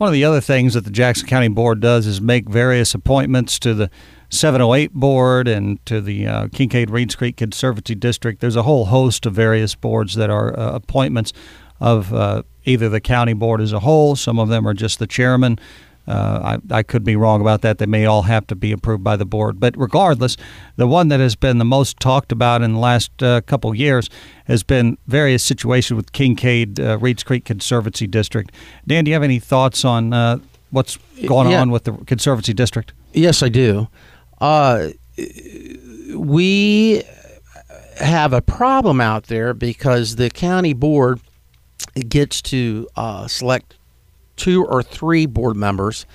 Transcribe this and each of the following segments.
one of the other things that the Jackson County Board does is make various appointments to the 708 board and to the uh, Kinkaid Reeds Creek Conservancy District. There's a whole host of various boards that are uh, appointments of uh, either the county board as a whole. Some of them are just the chairman. Uh, I, I could be wrong about that. They may all have to be approved by the board. But regardless, the one that has been the most talked about in the last uh, couple years has been various situations with Kinkaid uh, Reeds Creek Conservancy District. Dan, do you have any thoughts on uh, what's going Yeah. on with the Conservancy District? Yes, I do. Uh, we have a problem out there because the county board gets to uh, select two or three board members,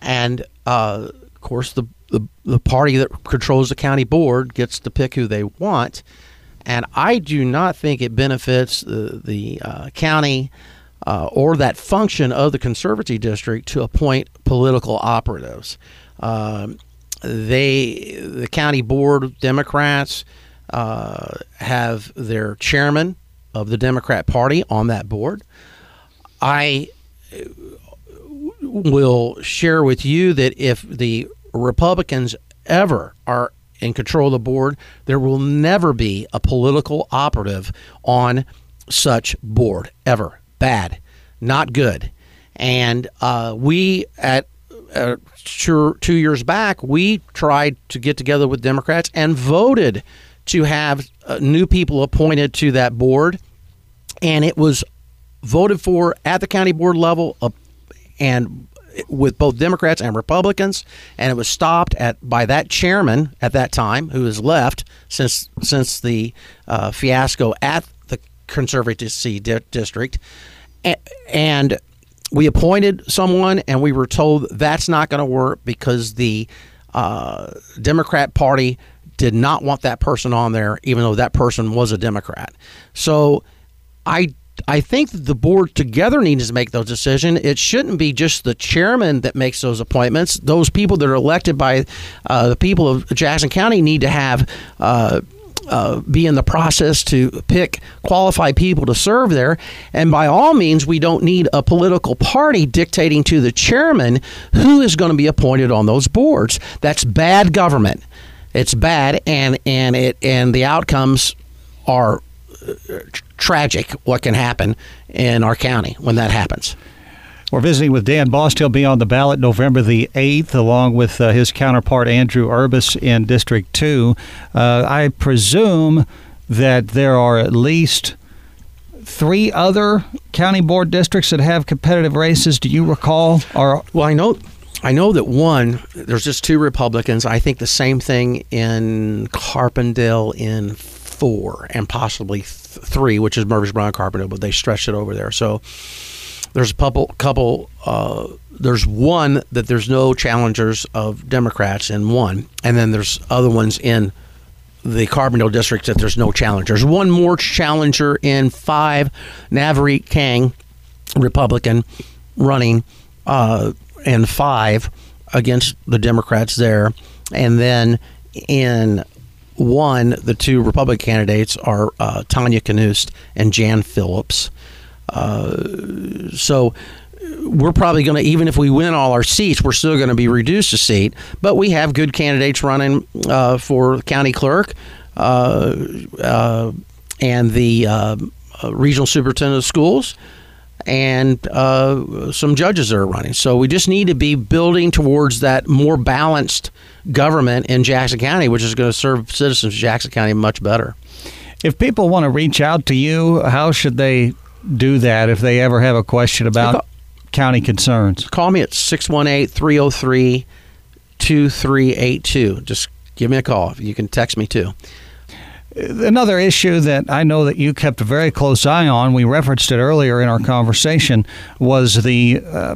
and uh, of course the, the the party that controls the county board gets to pick who they want. And I do not think it benefits the the uh, county uh, or that function of the conservancy district to appoint political operatives. Um, they the county board of Democrats uh, have their chairman of the Democrat Party on that board. I will share with you that if the Republicans ever are in control of the board, there will never be a political operative on such board ever. Bad, not good. And uh, we at uh, sure two years back, we tried to get together with Democrats and voted to have uh, new people appointed to that board, and it was voted for at the county board level, and with both Democrats and Republicans, and it was stopped at by that chairman at that time, who has left since since the uh, fiasco at the conservancy di- district, A- and we appointed someone, and we were told that's not going to work because the uh, Democrat Party did not want that person on there, even though that person was a Democrat. So, I I think the board together needs to make those decisions. It shouldn't be just the chairman that makes those appointments. Those people that are elected by uh, the people of Jackson County need to have. Uh, uh, be in the process to pick qualified people to serve there. And by all means, we don't need a political party dictating to the chairman who is going to be appointed on those boards. That's bad government. It's bad, and and it and the outcomes are tragic. What can happen in our county when that happens? We're visiting with Dan Bost. He'll be on the ballot November the 8th, along with uh, his counterpart Andrew Urbis in District 2. Uh, I presume that there are at least three other county board districts that have competitive races. Do you recall? Or Well, I know. I know that one, there's just two Republicans. I think the same thing in Carbondale in four and possibly th- three, which is Murphy's Brown Carbondale, but they stretched it over there. So there's a couple, couple. Uh, there's one that there's no challengers of Democrats in one, and then there's other ones in the Carbondale district that there's no challengers. One more challenger in five, Navarrete Kang, Republican, running, uh, and five against the Democrats there, and then in one, the two Republican candidates are uh, Tanya Knust and Jan Phillips. Uh, so we're probably going to, even if we win all our seats, we're still going to be reduced a seat. But we have good candidates running uh, for county clerk uh, uh, and the uh, regional superintendent of schools and uh, some judges that are running. So we just need to be building towards that more balanced government in Jackson County, which is going to serve citizens of Jackson County much better. if people want to reach out to you, how should they do that if they ever have a question about county concerns? Call me at 618 303 2382. Just give me a call. You can text me too. Another issue that I know that you kept a very close eye on, we referenced it earlier in our conversation, was the uh,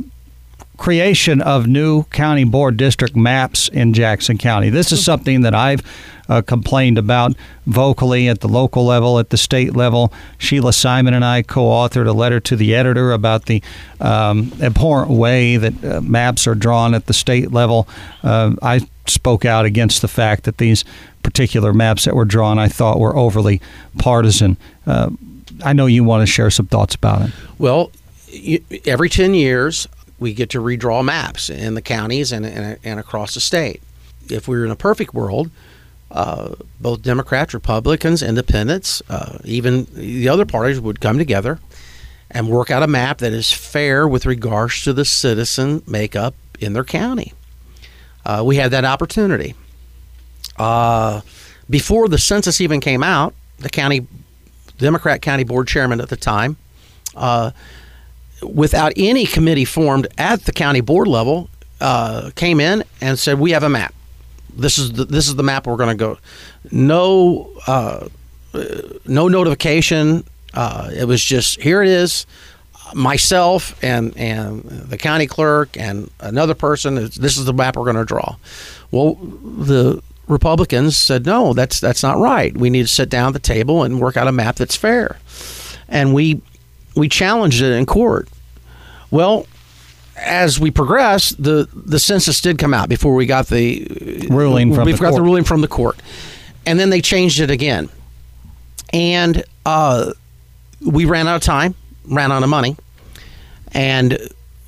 creation of new county board district maps in Jackson County. This is something that I've uh, complained about vocally at the local level, at the state level. Sheila Simon and I co authored a letter to the editor about the um, abhorrent way that uh, maps are drawn at the state level. Uh, I spoke out against the fact that these particular maps that were drawn I thought were overly partisan. Uh, I know you want to share some thoughts about it. Well, every 10 years, we get to redraw maps in the counties and, and, and across the state. If we were in a perfect world, uh, both Democrats, Republicans, Independents, uh, even the other parties would come together and work out a map that is fair with regards to the citizen makeup in their county. Uh, we had that opportunity. Uh, before the census even came out, the county Democrat county board chairman at the time, uh, without any committee formed at the county board level, uh, came in and said, "We have a map. This is the, this is the map we're going to go." No, uh, no notification. Uh, it was just here it is. Myself and and the county clerk and another person. This is the map we're going to draw. Well, the Republicans said, no, that's that's not right. We need to sit down at the table and work out a map that's fair. And we we challenged it in court. Well, as we progressed, the the census did come out before we got the ruling from we the got court. the ruling from the court, and then they changed it again, and uh, we ran out of time, ran out of money, and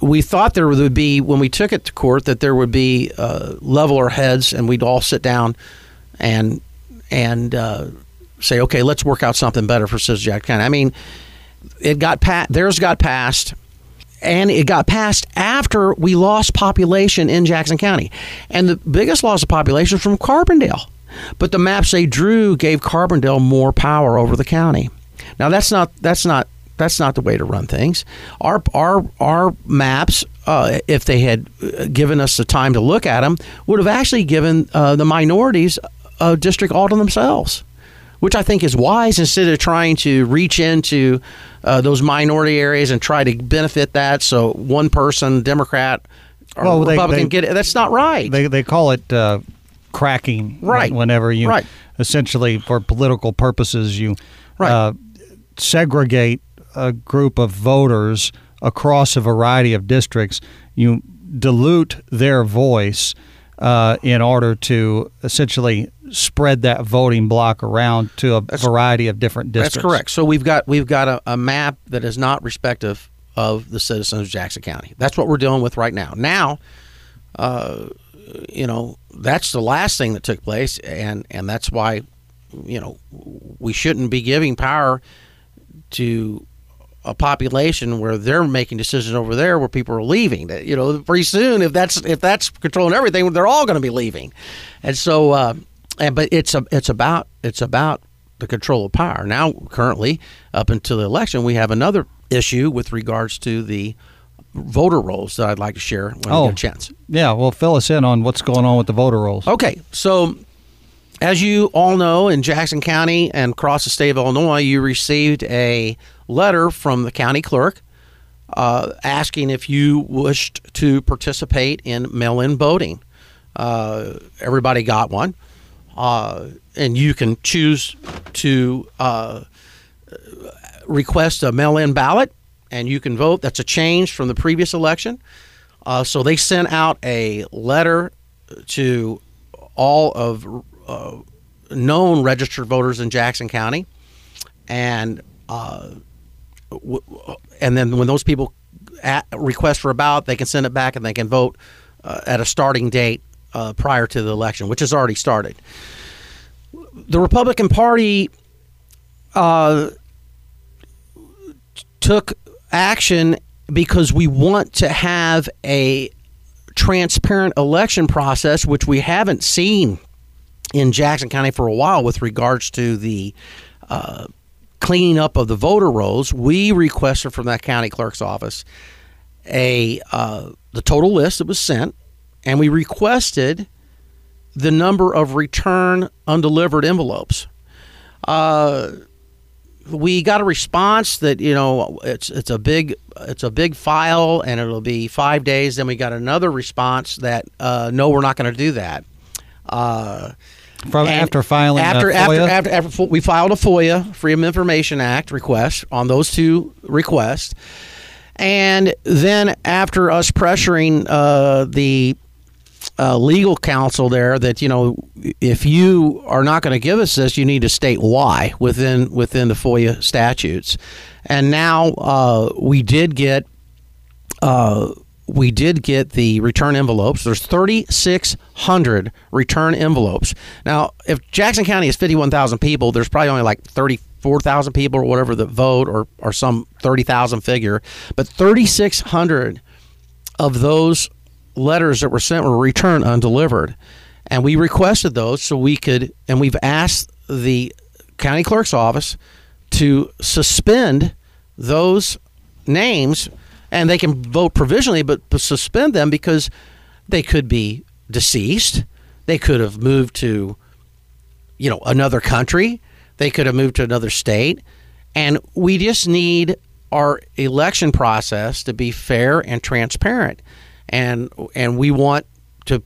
we thought there would be when we took it to court that there would be uh, our heads and we'd all sit down and and uh, say, okay, let's work out something better for Jackson County. I mean, it got pa- theirs got passed, and it got passed after we lost population in Jackson County, and the biggest loss of population from Carbondale. But the maps they drew gave Carbondale more power over the county. Now that's not that's not that's not the way to run things. Our our our maps, uh, if they had given us the time to look at them, would have actually given uh, the minorities a district all to themselves, which I think is wise. Instead of trying to reach into uh, those minority areas and try to benefit that, so one person, Democrat or Well, they- Republican, they- get it. That's not right. They they call it uh, cracking. Right. Whenever you Right. essentially for political purposes you Right. uh, segregate a group of voters across a variety of districts, you dilute their voice uh, in order to essentially spread that voting block around to a variety of different districts. That's correct. So we've got we've got a, a map that is not respective of the citizens of Jackson County. That's what we're dealing with right now. Now, uh, you know, that's the last thing that took place, and and that's why, you know, we shouldn't be giving power to a population where they're making decisions over there where people are leaving. That you know, pretty soon if that's if that's controlling everything, they're all going to be leaving, and so. Uh, and but it's a it's about it's about the control of power. Now, currently, up until the election, we have another issue with regards to the voter rolls that I'd like to share when Oh. we get a chance. Yeah, well, fill us in on what's going on with the voter rolls. Okay, so as you all know, in Jackson County and across the state of Illinois, you received a letter from the county clerk uh, asking if you wished to participate in mail-in voting. Uh, everybody got one, uh, and you can choose to uh, request a mail-in ballot, and you can vote. That's a change from the previous election. Uh, so they sent out a letter to all of uh, known registered voters in Jackson County, and uh, w- and then when those people at, request for a ballot, they can send it back and they can vote uh, at a starting date uh, prior to the election, which has already started. The Republican Party uh, took action because we want to have a transparent election process, which we haven't seen in Jackson County for a while with regards to the uh, cleaning up of the voter rolls. We requested from that county clerk's office a uh, the total list that was sent, and we requested the number of return undelivered envelopes. Uh, we got a response that you know it's it's a big it's a big file and it'll be five days. Then we got another response that uh, no, we're not going to do that. Uh, From and after filing after, after after after we filed a FOIA Freedom of Information Act request on those two requests, and then after us pressuring uh, the uh, legal counsel there that you know if you are not going to give us this, you need to state why within within the FOIA statutes. And now uh, we did get uh, we did get the return envelopes. There's 3,600 return envelopes. Now, if Jackson County is 51,000 people, there's probably only like 34,000 people or whatever that vote, or or some 30,000 figure. But 3,600 of those letters that were sent were returned undelivered, and we requested those so we could, and we've asked the county clerk's office to suspend those names and they can vote provisionally but suspend them because they could be deceased. They could have moved to you know another country. They could have moved to another state. And we just need our election process to be fair and transparent. And and we want to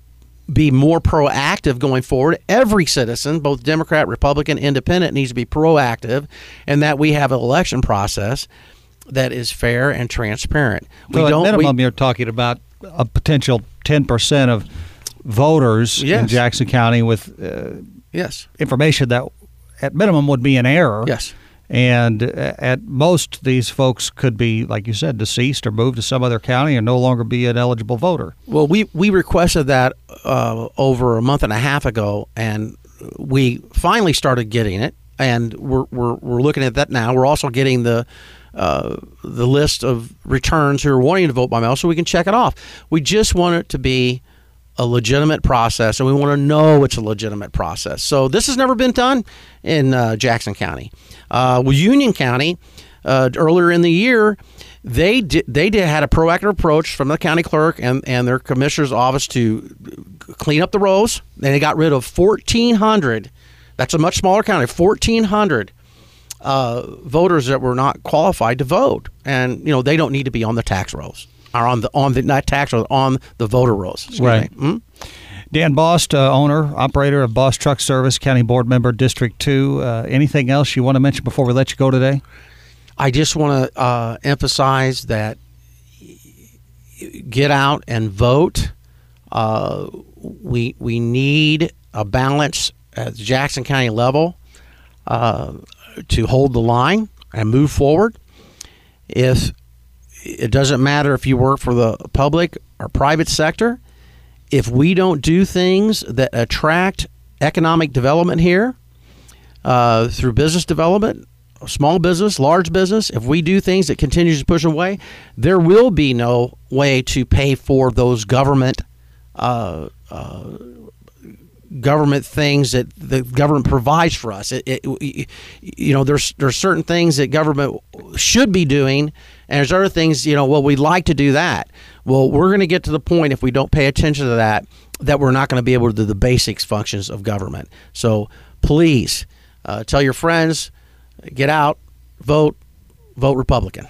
be more proactive going forward. Every citizen, both Democrat, Republican, Independent, needs to be proactive, and that we have an election process that is fair and transparent. We so don't. At minimum, we, you're talking about a potential ten percent of voters yes. in Jackson County with uh, yes information that at minimum would be an error. Yes. And uh, at most, these folks could be, like you said, deceased or moved to some other county and no longer be an eligible voter. Well, we, we requested that uh, over a month and a half ago, and we finally started getting it. And we're, we're, we're looking at that now. We're also getting the uh, the list of returns who are wanting to vote by mail so we can check it off. We just want it to be a legitimate process, and we want to know it's a legitimate process. So this has never been done in uh, Jackson County. Uh, well, Union County uh, earlier in the year, they did, they did had a proactive approach from the county clerk and, and their commissioner's office to clean up the rolls. And they got rid of fourteen hundred. That's a much smaller county. Fourteen hundred uh, voters that were not qualified to vote, and you know they don't need to be on the tax rolls or on the on the not tax rolls on the voter rolls. Right. Mm-hmm. Dan Bost, uh, owner, operator of Bost Truck Service, County Board Member, District 2. Uh, anything else you want to mention before we let you go today? I just want to uh, emphasize that get out and vote. Uh, we, we need a balance at the Jackson County level to hold the line and move forward. If it doesn't matter if you work for the public or private sector, if we don't do things that attract economic development here uh, through business development, small business, large business, if we do things that continues to push away, there will be no way to pay for those government uh, uh, government things that the government provides for us. It, it, you know, there's there's certain things that government should be doing, and there's other things. You know, well, we'd like to do that. Well, we're going to get to the point if we don't pay attention to that that we're not going to be able to do the basics functions of government. So please uh, tell your friends, get out, vote, vote Republican.